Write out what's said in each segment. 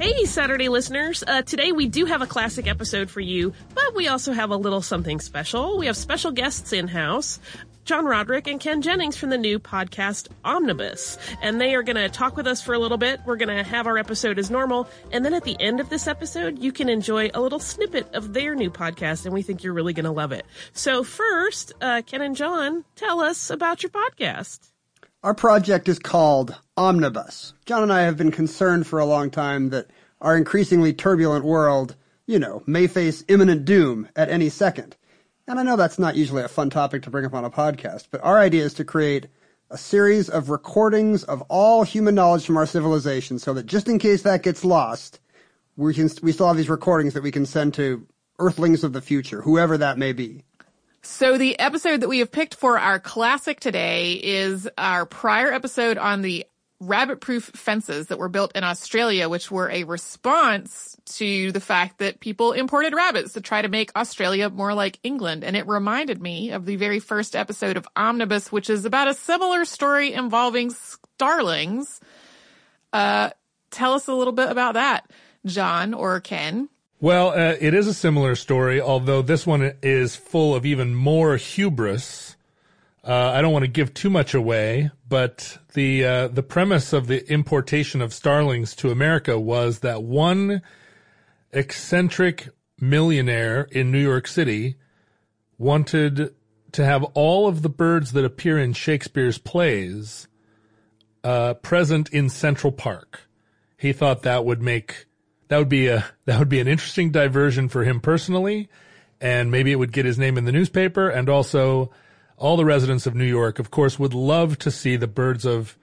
Hey, Saturday listeners. Uh, today we do have a classic episode for you, but we also have a little something special. We have special guests in house. John Roderick and Ken Jennings from the new podcast Omnibus. And they are going to talk with us for a little bit. We're going to have our episode as normal. And then at the end of this episode, you can enjoy a little snippet of their new podcast. And we think you're really going to love it. So first, uh, Ken and John, tell us about your podcast. Our project is called Omnibus. John and I have been concerned for a long time that our increasingly turbulent world, you know, may face imminent doom at any second. And I know that's not usually a fun topic to bring up on a podcast, but our idea is to create a series of recordings of all human knowledge from our civilization so that just in case that gets lost, we can we still have these recordings that we can send to earthlings of the future, whoever that may be. So the episode that we have picked for our classic today is our prior episode on the rabbit-proof fences that were built in Australia, which were a response to the fact that people imported rabbits to try to make Australia more like England. And it reminded me of the very first episode of Omnibus, which is about a similar story involving starlings. Uh, tell us a little bit about that, John or Ken. Well, uh, it is a similar story, although this one is full of even more hubris. Uh, I don't want to give too much away, but the uh, the premise of the importation of starlings to America was that one eccentric millionaire in New York City wanted to have all of the birds that appear in Shakespeare's plays uh, present in Central Park. He thought that would make that would be a that would be an interesting diversion for him personally, and maybe it would get his name in the newspaper. And also, all the residents of New York, of course, would love to see the birds of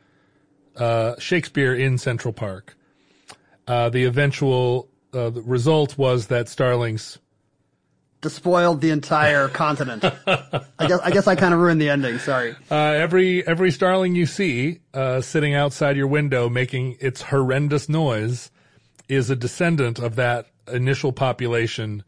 uh, Shakespeare in Central Park. Uh, the eventual uh, the result was that starlings despoiled the entire continent. I guess I guess I kind of ruined the ending. Sorry. Uh, every every starling you see uh, sitting outside your window making its horrendous noise is a descendant of that initial population,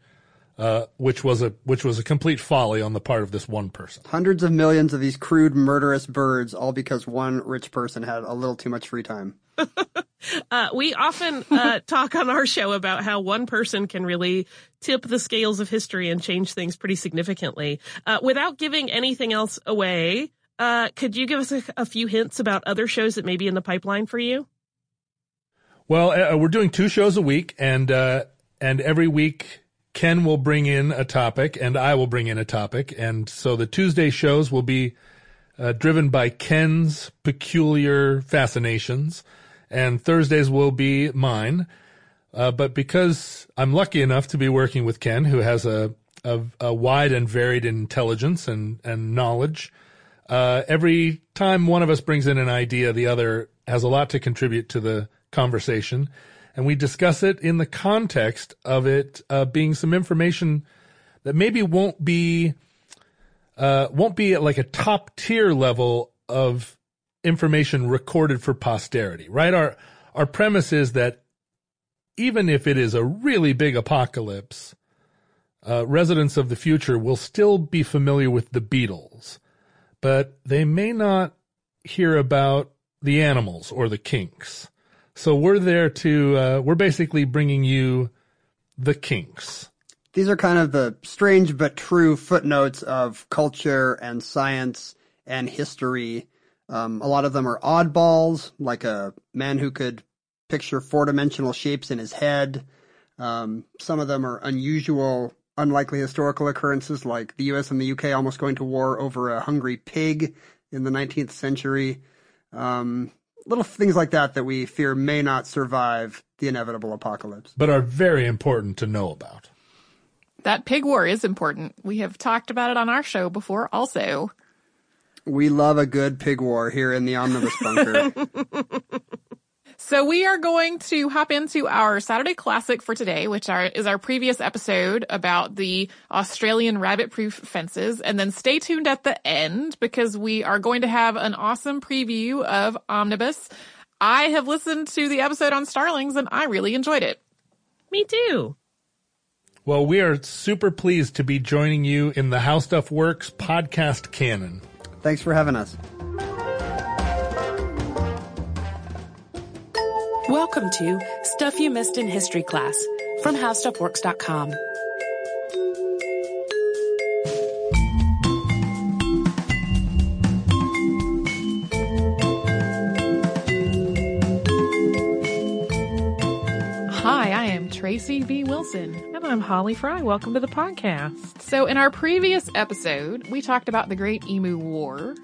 uh, which was a which was a complete folly on the part of this one person. Hundreds of millions of these crude, murderous birds, all because one rich person had a little too much free time. uh, we often uh, talk on our show about how one person can really tip the scales of history and change things pretty significantly. Uh, without giving anything else away, uh, could you give us a, a few hints about other shows that may be in the pipeline for you? Well, uh, we're doing two shows a week, and uh, and every week Ken will bring in a topic and I will bring in a topic. And so the Tuesday shows will be uh, driven by Ken's peculiar fascinations and Thursdays will be mine. Uh, but because I'm lucky enough to be working with Ken, who has a, a, a wide and varied intelligence and, and knowledge, uh, every time one of us brings in an idea, the other has a lot to contribute to the conversation. And we discuss it in the context of it uh, being some information that maybe won't be uh, won't be at like a top tier level of information recorded for posterity, right? Our our premise is that even if it is a really big apocalypse, uh, residents of the future will still be familiar with the Beatles, but they may not hear about the animals or the kinks. So we're there to, uh, we're basically bringing you the kinks. These are kind of the strange but true footnotes of culture and science and history. Um, a lot of them are oddballs, like a man who could picture four dimensional shapes in his head. Um, some of them are unusual, unlikely historical occurrences, like the US and the UK almost going to war over a hungry pig in the 19th century. Um, little things like that that we fear may not survive the inevitable apocalypse. But are very important to know about. That pig war is important. We have talked about it on our show before also. We love a good pig war here in the Omnibus Bunker. So we are going to hop into our Saturday classic for today, which are, is our previous episode about the Australian rabbit proof fences. And then stay tuned at the end because we are going to have an awesome preview of Omnibus. I have listened to the episode on Starlings and I really enjoyed it. Me too. Well, we are super pleased to be joining you in the How Stuff Works podcast canon. Thanks for having us. Welcome to Stuff You Missed in History Class from HowStuffWorks.com. Hi, I am Tracy V. Wilson. And I'm Holly Fry. Welcome to the podcast. So in our previous episode, we talked about the Great Emu War.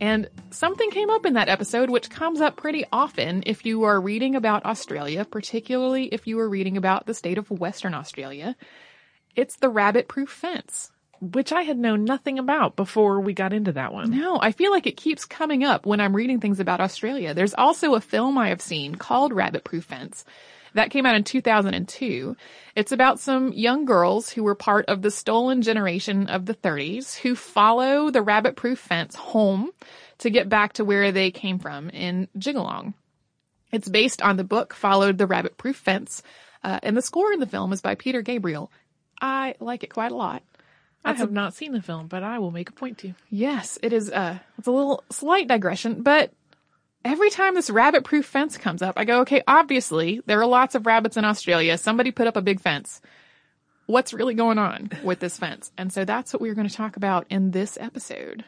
And something came up in that episode which comes up pretty often if you are reading about Australia, particularly if you are reading about the state of Western Australia. It's the rabbit proof fence. Which I had known nothing about before we got into that one. No, I feel like it keeps coming up when I'm reading things about Australia. There's also a film I have seen called Rabbit Proof Fence that came out in 2002. It's about some young girls who were part of the stolen generation of the 30s who follow the rabbit proof fence home to get back to where they came from in Jigalong. It's based on the book Follow the Rabbit Proof Fence, uh, and the score in the film is by Peter Gabriel. I like it quite a lot. I have a- not seen the film, but I will make a point to. Yes, it is. Uh, it's a little slight digression, but every time this rabbit proof fence comes up, I go, okay, obviously there are lots of rabbits in Australia. Somebody put up a big fence. What's really going on with this fence? And so that's what we're going to talk about in this episode.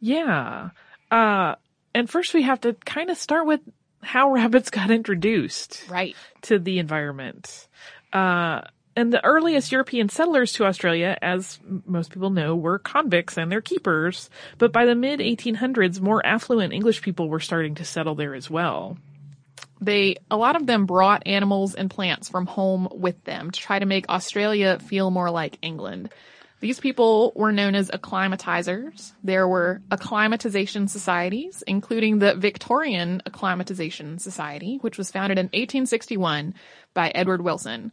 Yeah. Uh, and first we have to kind of start with how rabbits got introduced. Right. to the environment. Uh, and the earliest European settlers to Australia, as most people know, were convicts and their keepers. But by the mid 1800s, more affluent English people were starting to settle there as well. They, a lot of them brought animals and plants from home with them to try to make Australia feel more like England. These people were known as acclimatizers. There were acclimatization societies, including the Victorian Acclimatization Society, which was founded in 1861 by Edward Wilson.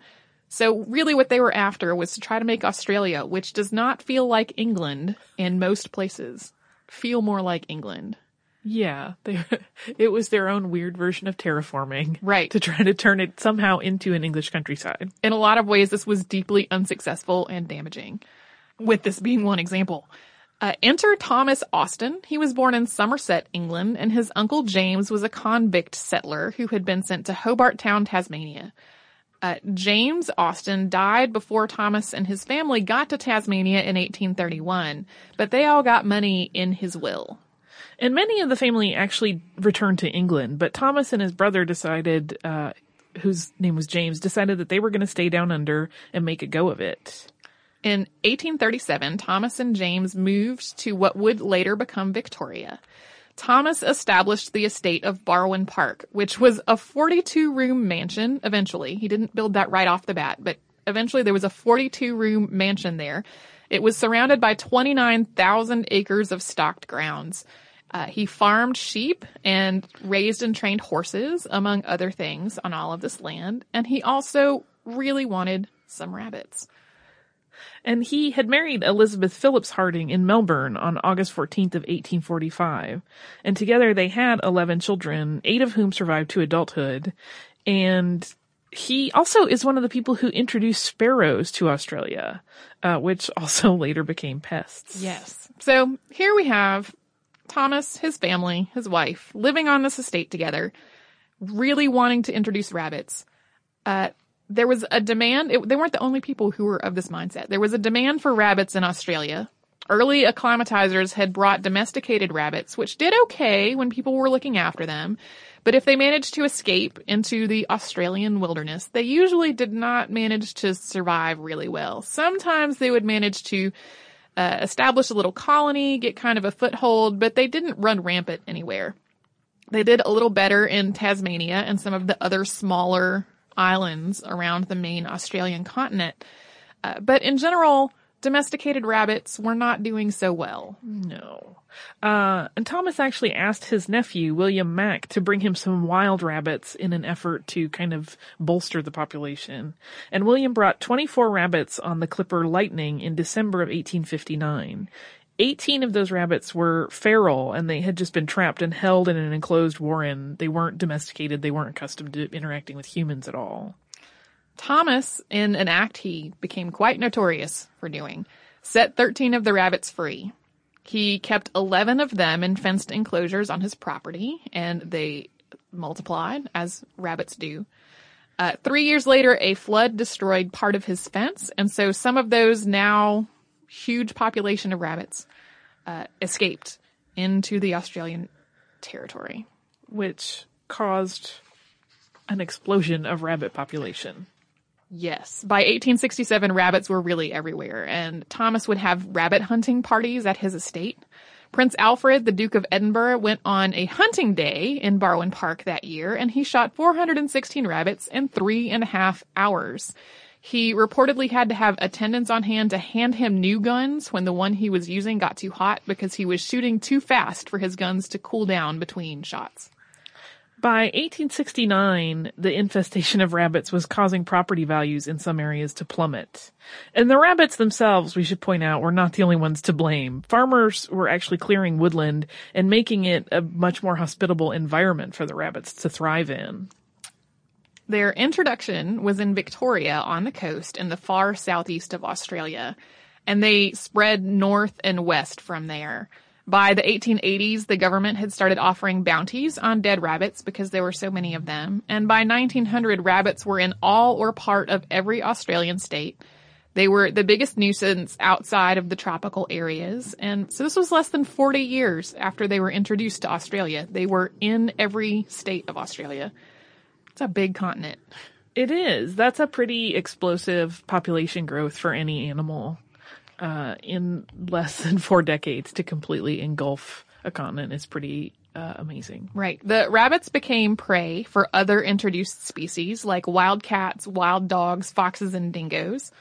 So really what they were after was to try to make Australia, which does not feel like England in most places, feel more like England. Yeah, they, it was their own weird version of terraforming. Right. To try to turn it somehow into an English countryside. In a lot of ways, this was deeply unsuccessful and damaging. With this being one example. Uh, enter Thomas Austin. He was born in Somerset, England, and his uncle James was a convict settler who had been sent to Hobart Town, Tasmania. Uh, James Austin died before Thomas and his family got to Tasmania in 1831, but they all got money in his will. And many of the family actually returned to England, but Thomas and his brother decided, uh, whose name was James, decided that they were going to stay down under and make a go of it. In 1837, Thomas and James moved to what would later become Victoria. Thomas established the estate of Barwon Park, which was a 42 room mansion eventually. He didn't build that right off the bat, but eventually there was a 42 room mansion there. It was surrounded by 29,000 acres of stocked grounds. Uh, he farmed sheep and raised and trained horses, among other things, on all of this land. And he also really wanted some rabbits. And he had married Elizabeth Phillips Harding in Melbourne on August 14th of 1845. And together they had 11 children, eight of whom survived to adulthood. And he also is one of the people who introduced sparrows to Australia, uh, which also later became pests. Yes. So here we have Thomas, his family, his wife, living on this estate together, really wanting to introduce rabbits. Uh, there was a demand. It, they weren't the only people who were of this mindset. There was a demand for rabbits in Australia. Early acclimatizers had brought domesticated rabbits, which did okay when people were looking after them. But if they managed to escape into the Australian wilderness, they usually did not manage to survive really well. Sometimes they would manage to uh, establish a little colony, get kind of a foothold, but they didn't run rampant anywhere. They did a little better in Tasmania and some of the other smaller islands around the main Australian continent. Uh, but in general, domesticated rabbits were not doing so well. No. Uh, and Thomas actually asked his nephew, William Mack, to bring him some wild rabbits in an effort to kind of bolster the population. And William brought 24 rabbits on the Clipper Lightning in December of 1859. 18 of those rabbits were feral and they had just been trapped and held in an enclosed warren. They weren't domesticated. They weren't accustomed to interacting with humans at all. Thomas, in an act he became quite notorious for doing, set 13 of the rabbits free. He kept 11 of them in fenced enclosures on his property, and they multiplied, as rabbits do. Uh, three years later, a flood destroyed part of his fence, and so some of those now huge population of rabbits uh, escaped into the Australian territory. Which caused an explosion of rabbit population. Yes. By 1867, rabbits were really everywhere, and Thomas would have rabbit hunting parties at his estate. Prince Alfred, the Duke of Edinburgh, went on a hunting day in Barwon Park that year, and he shot 416 rabbits in three and a half hours. He reportedly had to have attendants on hand to hand him new guns when the one he was using got too hot because he was shooting too fast for his guns to cool down between shots. By 1869, the infestation of rabbits was causing property values in some areas to plummet. And the rabbits themselves, we should point out, were not the only ones to blame. Farmers were actually clearing woodland and making it a much more hospitable environment for the rabbits to thrive in. Their introduction was in Victoria on the coast in the far southeast of Australia, and they spread north and west from there. By the 1880s, the government had started offering bounties on dead rabbits because there were so many of them. And by 1900, rabbits were in all or part of every Australian state. They were the biggest nuisance outside of the tropical areas. And so this was less than 40 years after they were introduced to Australia. They were in every state of Australia. It's a big continent. It is. That's a pretty explosive population growth for any animal uh, in less than four decades to completely engulf a continent is pretty uh, amazing. Right. The rabbits became prey for other introduced species like wild cats, wild dogs, foxes, and dingoes.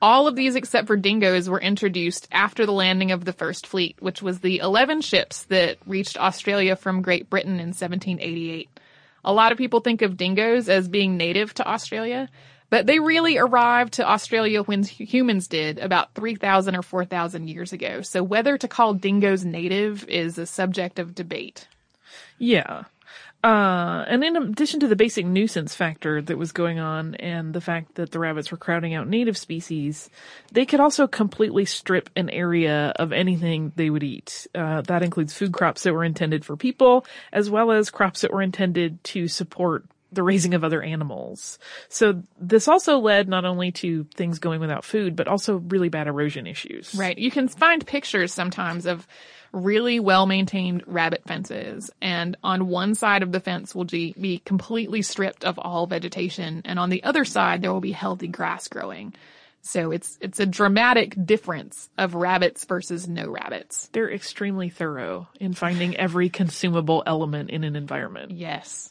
All of these except for dingoes were introduced after the landing of the first fleet, which was the 11 ships that reached Australia from Great Britain in 1788. A lot of people think of dingoes as being native to Australia, but they really arrived to Australia when humans did about 3,000 or 4,000 years ago. So whether to call dingoes native is a subject of debate. Yeah. Uh, and in addition to the basic nuisance factor that was going on and the fact that the rabbits were crowding out native species, they could also completely strip an area of anything they would eat. Uh, that includes food crops that were intended for people, as well as crops that were intended to support the raising of other animals. So this also led not only to things going without food, but also really bad erosion issues. Right. You can find pictures sometimes of really well maintained rabbit fences. And on one side of the fence will be completely stripped of all vegetation. And on the other side, there will be healthy grass growing. So it's, it's a dramatic difference of rabbits versus no rabbits. They're extremely thorough in finding every consumable element in an environment. Yes.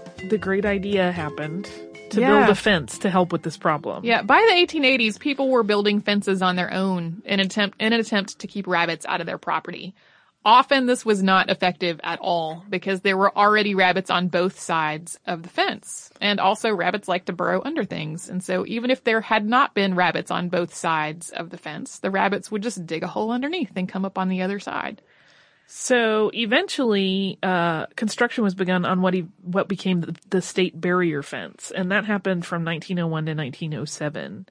the great idea happened to Yeah. build a fence to help with this problem. Yeah, by the 1880s, people were building fences on their own in attempt in an attempt to keep rabbits out of their property. Often this was not effective at all because there were already rabbits on both sides of the fence. And also rabbits like to burrow under things. And so even if there had not been rabbits on both sides of the fence, the rabbits would just dig a hole underneath and come up on the other side. So eventually, uh, construction was begun on what he, what became the, the state barrier fence, and that happened from 1901 to 1907.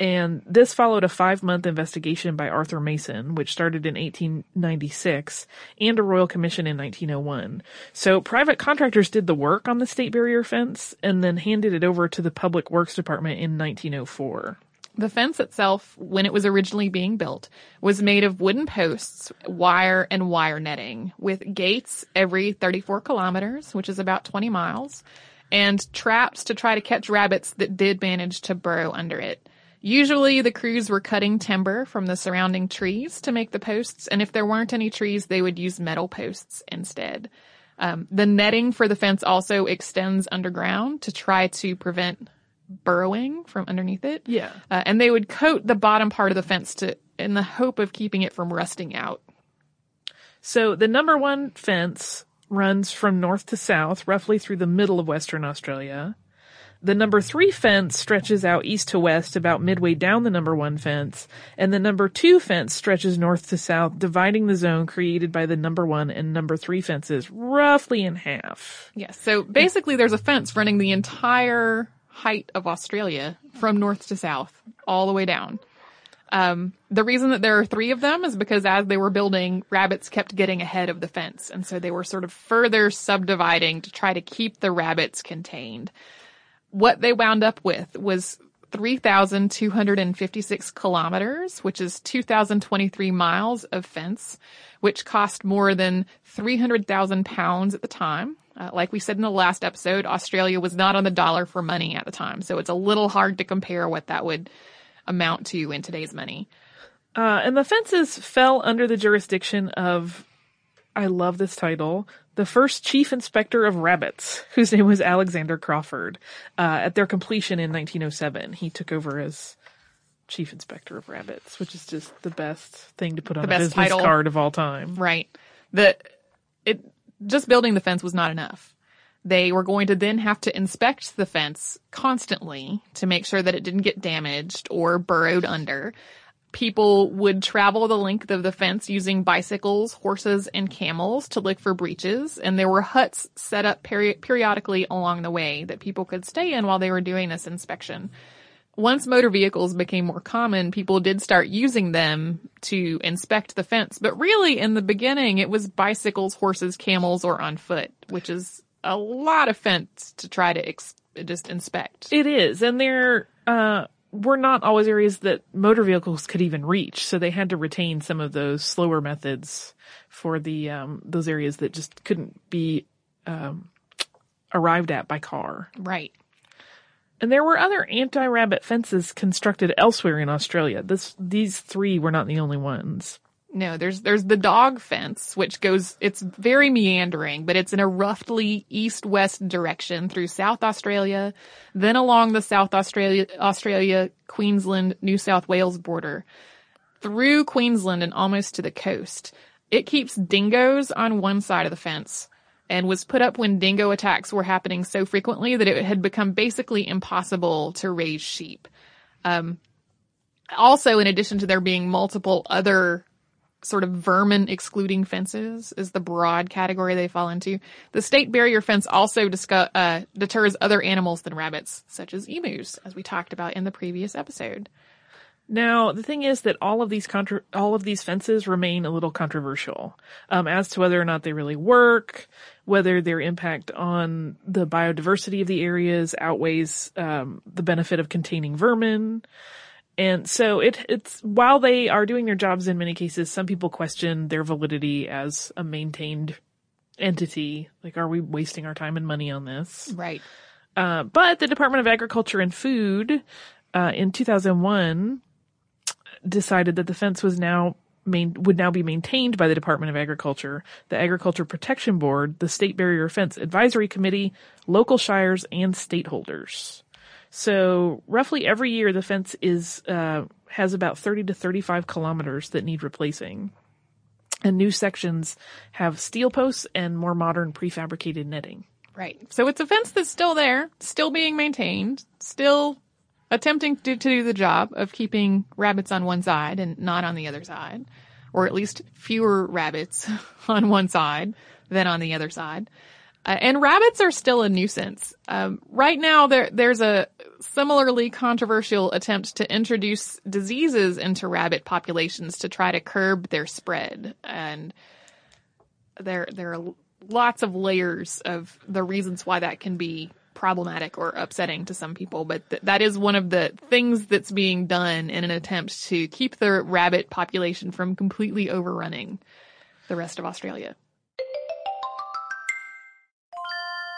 And this followed a five month investigation by Arthur Mason, which started in 1896, and a royal commission in 1901. So private contractors did the work on the state barrier fence and then handed it over to the public works department in 1904. The fence itself, when it was originally being built, was made of wooden posts, wire, and wire netting, with gates every 34 kilometers, which is about 20 miles, and traps to try to catch rabbits that did manage to burrow under it. Usually the crews were cutting timber from the surrounding trees to make the posts, and if there weren't any trees, they would use metal posts instead. Um, the netting for the fence also extends underground to try to prevent burrowing from underneath it. Yeah. Uh, and they would coat the bottom part of the fence to in the hope of keeping it from rusting out. So the number one fence runs from north to south, roughly through the middle of Western Australia. The number three fence stretches out east to west about midway down the number one fence, and the number two fence stretches north to south, dividing the zone created by the number one and number three fences roughly in half. Yes. So basically there's a fence running the entire height of Australia from north to south, all the way down. Um, the reason that there are three of them is because as they were building, rabbits kept getting ahead of the fence. And so they were sort of further subdividing to try to keep the rabbits contained. What they wound up with was 3,256 kilometers, which is 2,023 miles of fence, which cost more than 300,000 pounds at the time. Uh, like we said in the last episode, Australia was not on the dollar for money at the time. So it's a little hard to compare what that would amount to in today's money. Uh, and the fences fell under the jurisdiction of, I love this title, the first chief inspector of rabbits, whose name was Alexander Crawford. Uh, at their completion in 1907, he took over as chief inspector of rabbits, which is just the best thing to put on The a best business title. card of all time. Right. The it just building the fence was not enough. They were going to then have to inspect the fence constantly to make sure that it didn't get damaged or burrowed under. People would travel the length of the fence using bicycles, horses, and camels to look for breaches, and there were huts set up peri- periodically along the way that people could stay in while they were doing this inspection once motor vehicles became more common, people did start using them to inspect the fence. But really, in the beginning, it was bicycles, horses, camels, or on foot, which is a lot of fence to try to ex- just inspect. It is, and there uh, were not always areas that motor vehicles could even reach, so they had to retain some of those slower methods for the um, those areas that just couldn't be um, arrived at by car. right. And there were other anti-rabbit fences constructed elsewhere in Australia. This these three were not the only ones. No, there's there's the dog fence, which goes it's very meandering, but it's in a roughly east-west direction through South Australia, then along the South Australia Australia Queensland New South Wales border, through Queensland and almost to the coast. It keeps dingoes on one side of the fence and was put up when dingo attacks were happening so frequently that it had become basically impossible to raise sheep. Um, also, in addition to there being multiple other sort of vermin excluding fences is the broad category they fall into. The state barrier fence also discuss, uh, deters other animals than rabbits, such as emus, as we talked about in the previous episode. Now, the thing is that all of these contra- all of these fences remain a little controversial um, as to whether or not they really work, whether their impact on the biodiversity of the areas outweighs um, the benefit of containing vermin. And so it it's while they are doing their jobs in many cases, some people question their validity as a maintained entity. Like, are we wasting our time and money on this? Right. Uh, but the Department of Agriculture and Food uh, in 2001 decided that the fence was now main, would now be maintained by the Department of Agriculture, the Agriculture Protection Board, the State Barrier Fence Advisory Committee, local shires, and stakeholders. So roughly every year the fence is uh, has about 30 to 35 kilometers that need replacing. And new sections have steel posts and more modern prefabricated netting. Right. So it's a fence that's still there, still being maintained, still attempting to, to do the job of keeping rabbits on one side and not on the other side, or at least fewer rabbits on one side than on the other side. Uh, and rabbits are still a nuisance. Um, right now, there there's a similarly controversial attempt to introduce diseases into rabbit populations to try to curb their spread, and there there are lots of layers of the reasons why that can be problematic or upsetting to some people, but th- that is one of the things that's being done in an attempt to keep the rabbit population from completely overrunning the rest of Australia.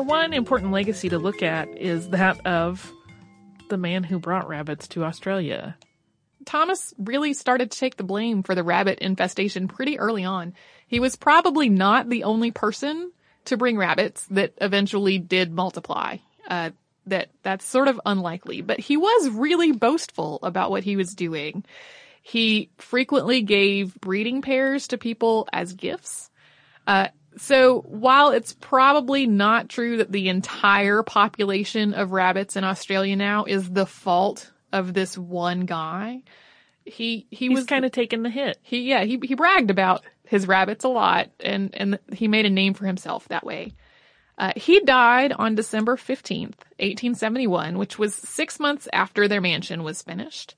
One important legacy to look at is that of the man who brought rabbits to Australia. Thomas really started to take the blame for the rabbit infestation pretty early on. He was probably not the only person to bring rabbits that eventually did multiply. Uh, that that's sort of unlikely, but he was really boastful about what he was doing. He frequently gave breeding pairs to people as gifts. Uh, so while it's probably not true that the entire population of rabbits in Australia now is the fault of this one guy, he he He's was kind of taking the hit. he yeah he he bragged about his rabbits a lot and and he made a name for himself that way. Uh, he died on December 15th, 1871, which was six months after their mansion was finished.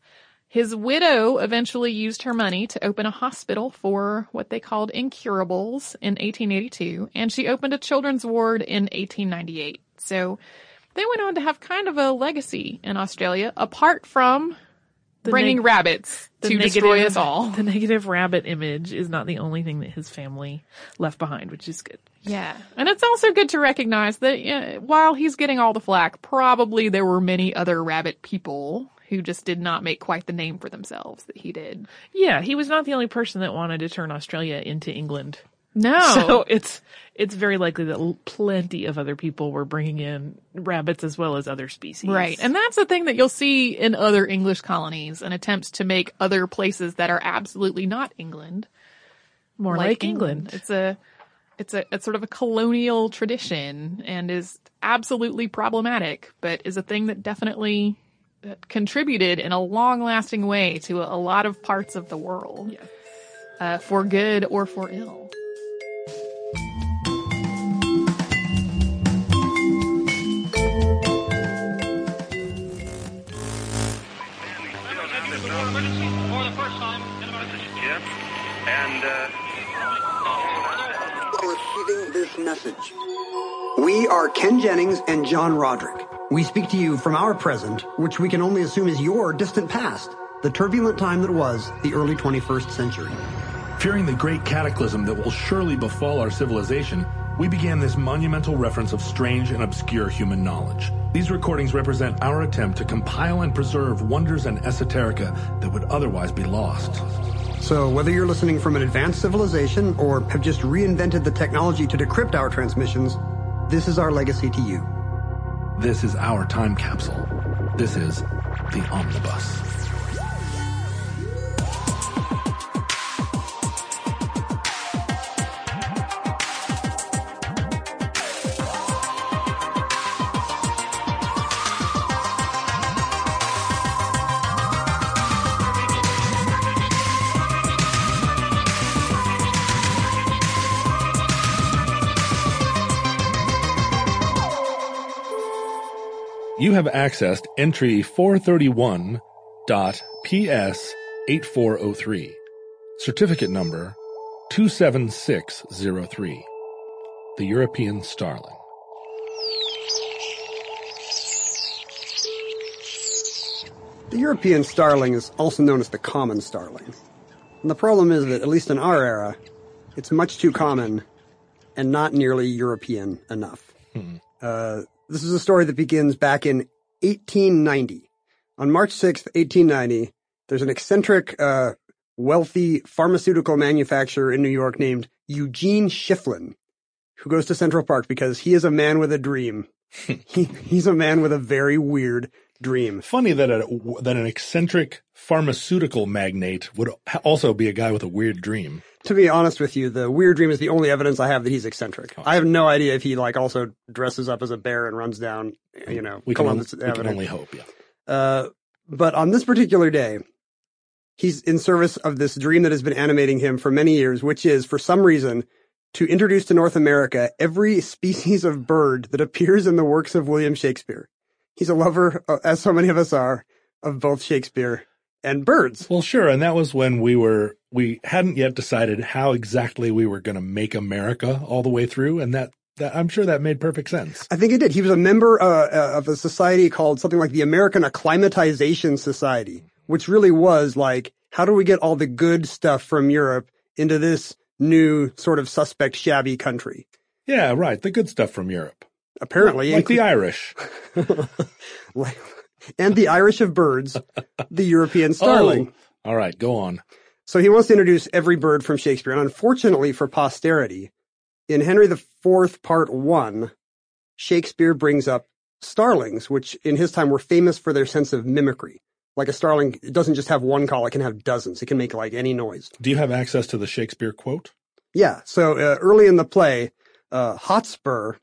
His widow eventually used her money to open a hospital for what they called incurables in 1882, and she opened a children's ward in 1898. So they went on to have kind of a legacy in Australia, apart from bringing neg- rabbits to negative- destroy us all. The negative rabbit image is not the only thing that his family left behind, which is good. Yeah. And it's also good to recognize that uh, while he's getting all the flack, probably there were many other rabbit people who just did not make quite the name for themselves that he did. Yeah, he was not the only person that wanted to turn Australia into England. No. So it's it's very likely that plenty of other people were bringing in rabbits as well as other species. Right. And that's the thing that you'll see in other English colonies and attempts to make other places that are absolutely not England more like, England. It's a it's a it's sort of a colonial tradition and is absolutely problematic, but is a thing that definitely contributed in a long-lasting way to a, a lot of parts of the world, uh, for good or for ill. And, uh, Receiving this message. We are Ken Jennings and John Roderick. We speak to you from our present, which we can only assume is your distant past, the turbulent time that was the early 21st century. Fearing the great cataclysm that will surely befall our civilization, we began this monumental reference of strange and obscure human knowledge. These recordings represent our attempt to compile and preserve wonders and esoterica that would otherwise be lost. So, whether you're listening from an advanced civilization or have just reinvented the technology to decrypt our transmissions, this is our legacy to you. This is our time capsule. This is the omnibus. Have accessed entry 431.PS8403, certificate number 27603, the European Starling. The European starling is also known as the common starling. And the problem is that, at least in our era, it's much too common and not nearly European enough. Uh, this is a story that begins back in 1890. On March 6th, 1890, there's an eccentric, uh, wealthy pharmaceutical manufacturer in New York named Eugene Schieffelin, who goes to Central Park because he is a man with a dream. he, he's a man with a very weird dream. Funny that a, that an eccentric pharmaceutical magnate would also be a guy with a weird dream. To be honest with you, the weird dream is the only evidence I have that he's eccentric. I have no idea if he like also dresses up as a bear and runs down, you know, We can, on- we can only hope. Yeah. Uh, but on this particular day, he's in service of this dream that has been animating him for many years, which is for some reason to introduce to North America every species of bird that appears in the works of William Shakespeare. He's a lover, uh, as so many of us are, of both Shakespeare and birds. Well, sure. And that was when we were, we hadn't yet decided how exactly we were going to make America all the way through. And that, that, I'm sure that made perfect sense. I think it did. He was a member uh, uh, of a society called something like the American Acclimatization Society, which really was like, how do we get all the good stuff from Europe into this new sort of suspect shabby country? Yeah, right. The good stuff from Europe. Apparently, Like the Irish. like- and the Irish of birds, the European starling. Oh, all right. Go on. So he wants to introduce every bird from Shakespeare. And unfortunately for posterity, in Henry IV, Part 1, Shakespeare brings up starlings, which in his time were famous for their sense of mimicry. Like a starling, it doesn't just have one call, it can have dozens. It can make like any noise. Do you have access to the Shakespeare quote? Yeah. So uh, early in the play, uh, Hotspur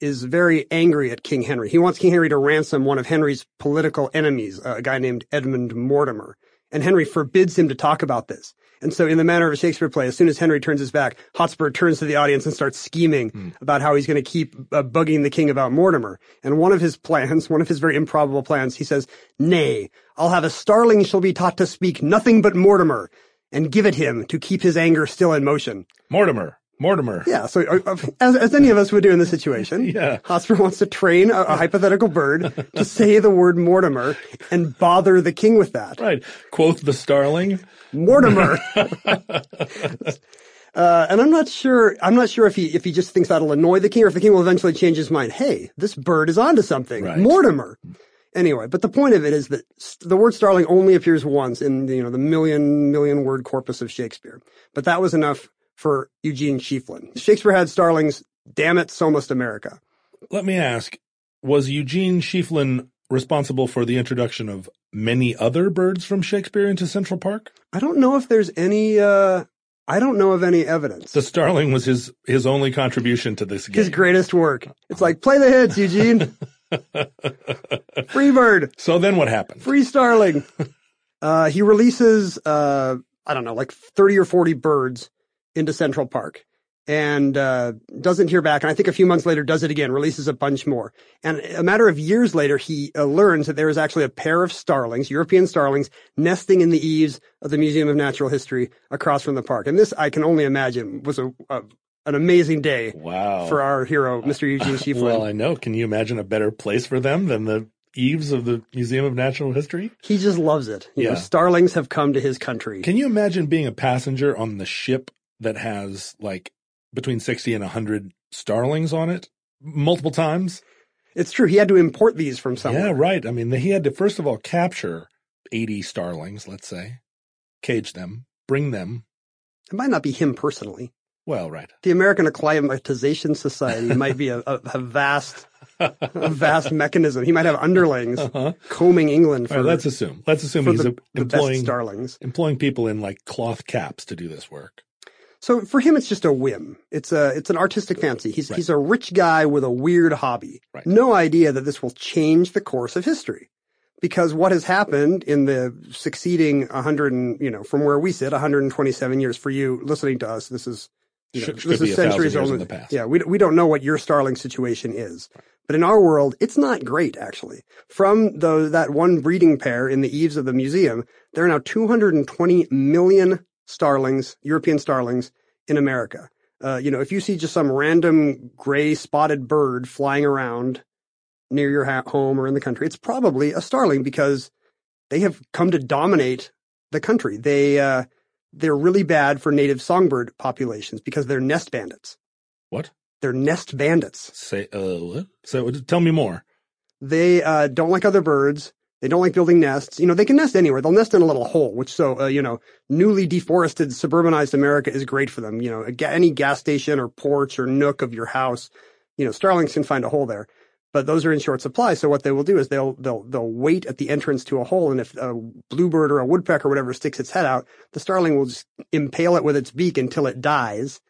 is very angry at King Henry. He wants King Henry to ransom one of Henry's political enemies, a guy named Edmund Mortimer. And Henry forbids him to talk about this. And so in the manner of a Shakespeare play, as soon as Henry turns his back, Hotspur turns to the audience and starts scheming about how he's going to keep uh, bugging the king about Mortimer. And one of his plans, one of his very improbable plans, he says, Nay, I'll have a starling shall be taught to speak nothing but Mortimer and give it him to keep his anger still in motion. Mortimer. Mortimer. Yeah, so uh, uh, as, as any of us would do in this situation, Yeah. Hotspur wants to train a, a hypothetical bird to say the word Mortimer and bother the king with that. Right. Quoth the starling. Mortimer. uh, and I'm not sure. I'm not sure if he if he just thinks that'll annoy the king, or if the king will eventually change his mind. Hey, this bird is onto something. Right. Mortimer. Anyway, but the point of it is that the word starling only appears once in the, you know the million million word corpus of Shakespeare. But that was enough for Eugene Schieffelin. Shakespeare had starlings. Damn it, so must America. Let me ask, was Eugene Schieffelin responsible for the introduction of many other birds from Shakespeare into Central Park? I don't know if there's any. Uh, I don't know of any evidence. The starling was his, his only contribution to this game. His greatest work. It's like play the hits, Eugene. Free bird. So then what happened? Free Starling. uh, he releases, uh, I don't know, like 30 or 40 birds into Central Park and, uh, doesn't hear back. And I think a few months later does it again, releases a bunch more. And a matter of years later, he uh, learns that there is actually a pair of starlings, European starlings, nesting in the eaves of the Museum of Natural History across from the park. And this, I can only imagine, was a, a an amazing day Wow. for our hero, Mr. Eugene Schieffelin. well, I know. Can you imagine a better place for them than the eaves of the Museum of Natural History? he just loves it. You know, Yeah. starlings have come to his country. Can you imagine being a passenger on the ship that has like between 60 and 100 starlings on it multiple times? It's true. He had to import these from somewhere. Yeah, right. I mean, he had to first of all capture 80 starlings, let's say, cage them, bring them. It might not be him personally. Well, right. The American Acclimatization Society might be a, a, a vast, a vast mechanism. He might have underlings Uh-huh. combing England for, right, let's assume. Let's assume he's the, a- the best employing starlings. employing people in like cloth caps to do this work. So for him, it's just a whim. It's a, it's an artistic fancy. He's, Right. he's a rich guy with a weird hobby. Right. No idea that this will change the course of history. Because what has happened in the succeeding 100 and, you know, from where we sit, 127 years for you listening to us, this is, you know, Should- this could is be a thousand centuries old. in the past. Yeah, we, we don't know what your Starling situation is. But in our world, it's not great, actually. From the, that one breeding pair in the eaves of the museum, there are now 220 million starlings, European starlings, in America. Uh, you know, if you see just some random gray spotted bird flying around near your ha- home or in the country, it's probably a starling because they have come to dominate the country. They, uh, they're really bad for native songbird populations because they're nest bandits. What? They're nest bandits. Say, uh, what? So tell me more. They uh, don't like other birds. They don't like building nests. You know, they can nest anywhere. They'll nest in a little hole, which so, uh, you know, newly deforested suburbanized America is great for them. You know, any gas station or porch or nook of your house, you know, starlings can find a hole there. But those are in short supply. So what they will do is they'll, they'll, they'll wait at the entrance to a hole. And if a bluebird or a woodpecker or whatever sticks its head out, the starling will just impale it with its beak until it dies,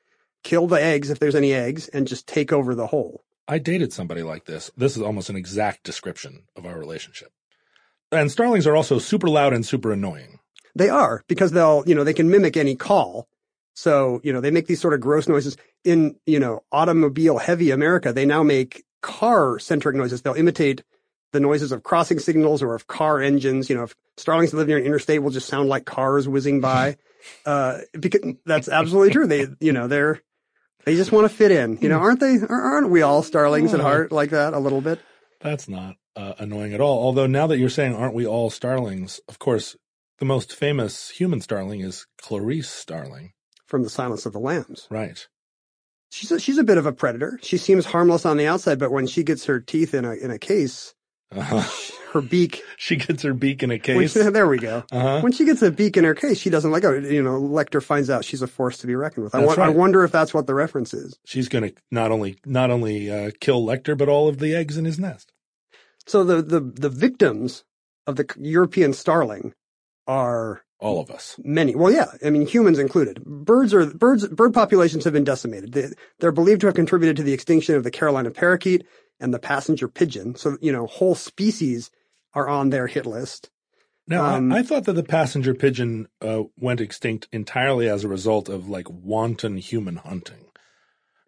kill the eggs if there's any eggs, and just take over the hole. I dated somebody like this. This is almost an exact description of our relationship. And starlings are also super loud and super annoying. They are because they'll, you know, they can mimic any call. So, you know, they make these sort of gross noises in, you know, automobile heavy America. They now make car centric noises. They'll imitate the noises of crossing signals or of car engines. You know, if starlings that live near an interstate will just sound like cars whizzing by. uh, because that's absolutely true. They, you know, they're, they just want to fit in. You know, aren't they? Aren't we all starlings at heart like that a little bit? That's not uh, annoying at all. Although now that you're saying, aren't we all starlings? Of course, the most famous human starling is Clarice Starling. From the Silence of the Lambs. Right. She's a, she's a bit of a predator. She seems harmless on the outside, but when she gets her teeth in a in a case, Uh-huh. Her beak. She gets her beak in a case. she, there we go. Uh-huh. When she gets a beak in her case, she doesn't let go. You know, Lecter finds out she's a force to be reckoned with. I, wa- I wonder if that's what the reference is. She's going to not only not only uh, kill Lecter, but all of the eggs in his nest. So the the the victims of the European starling are All of us. many. Well, yeah, I mean humans included. Birds are birds. Bird populations have been decimated. They, they're believed to have contributed to the extinction of the Carolina parakeet and the passenger pigeon. So you know, whole species are on their hit list. Now, I- Um, I, thought that the passenger pigeon uh, went extinct entirely as a result of like wanton human hunting.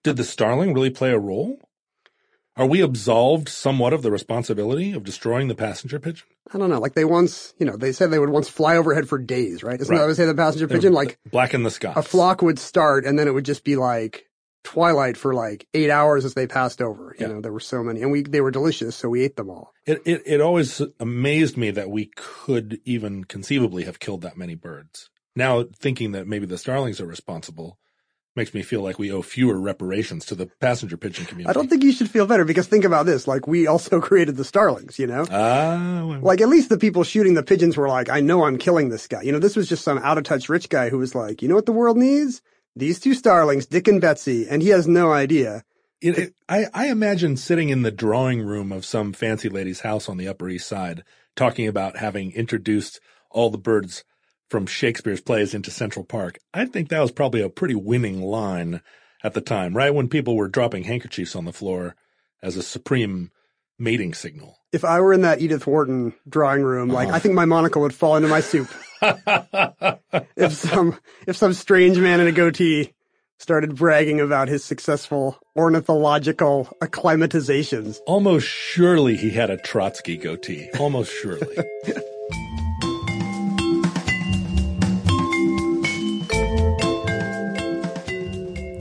Did the starling really play a role? Are we absolved somewhat of the responsibility of destroying the passenger pigeon? I don't know. Like they once, you know, they said they would once fly overhead for days, right? Isn't Right. that what they say the passenger pigeon? Like black in the sky. a flock would start and then it would just be like twilight for like eight hours as they passed over. You Yeah. know, there were so many and we, they were delicious. So we ate them all. It, it it always amazed me that we could even conceivably have killed that many birds. Now thinking that maybe the starlings are responsible makes me feel like we owe fewer reparations to the passenger pigeon community. I don't think you should feel better because think about this. Like we also created the starlings, you know? Ah, well, Like at least the people shooting the pigeons were like, I know I'm killing this guy. You know, this was just some out of touch rich guy who was like, you know what the world needs? These two starlings, Dick and Betsy, and he has no idea. It, it, I, I imagine sitting in the drawing room of some fancy lady's house on the Upper East Side, talking about having introduced all the birds from Shakespeare's plays into Central Park. I think that was probably a pretty winning line at the time, right when people were dropping handkerchiefs on the floor as a supreme mating signal. If I were in that Edith Wharton drawing room, like I think my monocle would fall into my soup. if some if some strange man in a goatee started bragging about his successful ornithological acclimatizations. Almost surely he had a Trotsky goatee. Almost surely.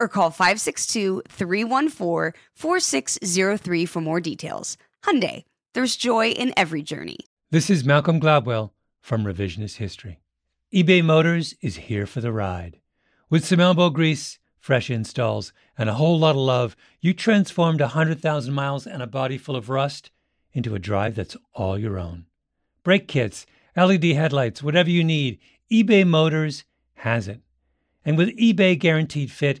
or call 562-314-4603 for more details. Hyundai, there's joy in every journey. This is Malcolm Gladwell from Revisionist History. eBay Motors is here for the ride. With some elbow grease, fresh installs, and a whole lot of love, you transformed 100,000 miles and a body full of rust into a drive that's all your own. Brake kits, LED headlights, whatever you need, eBay Motors has it. And with eBay Guaranteed Fit,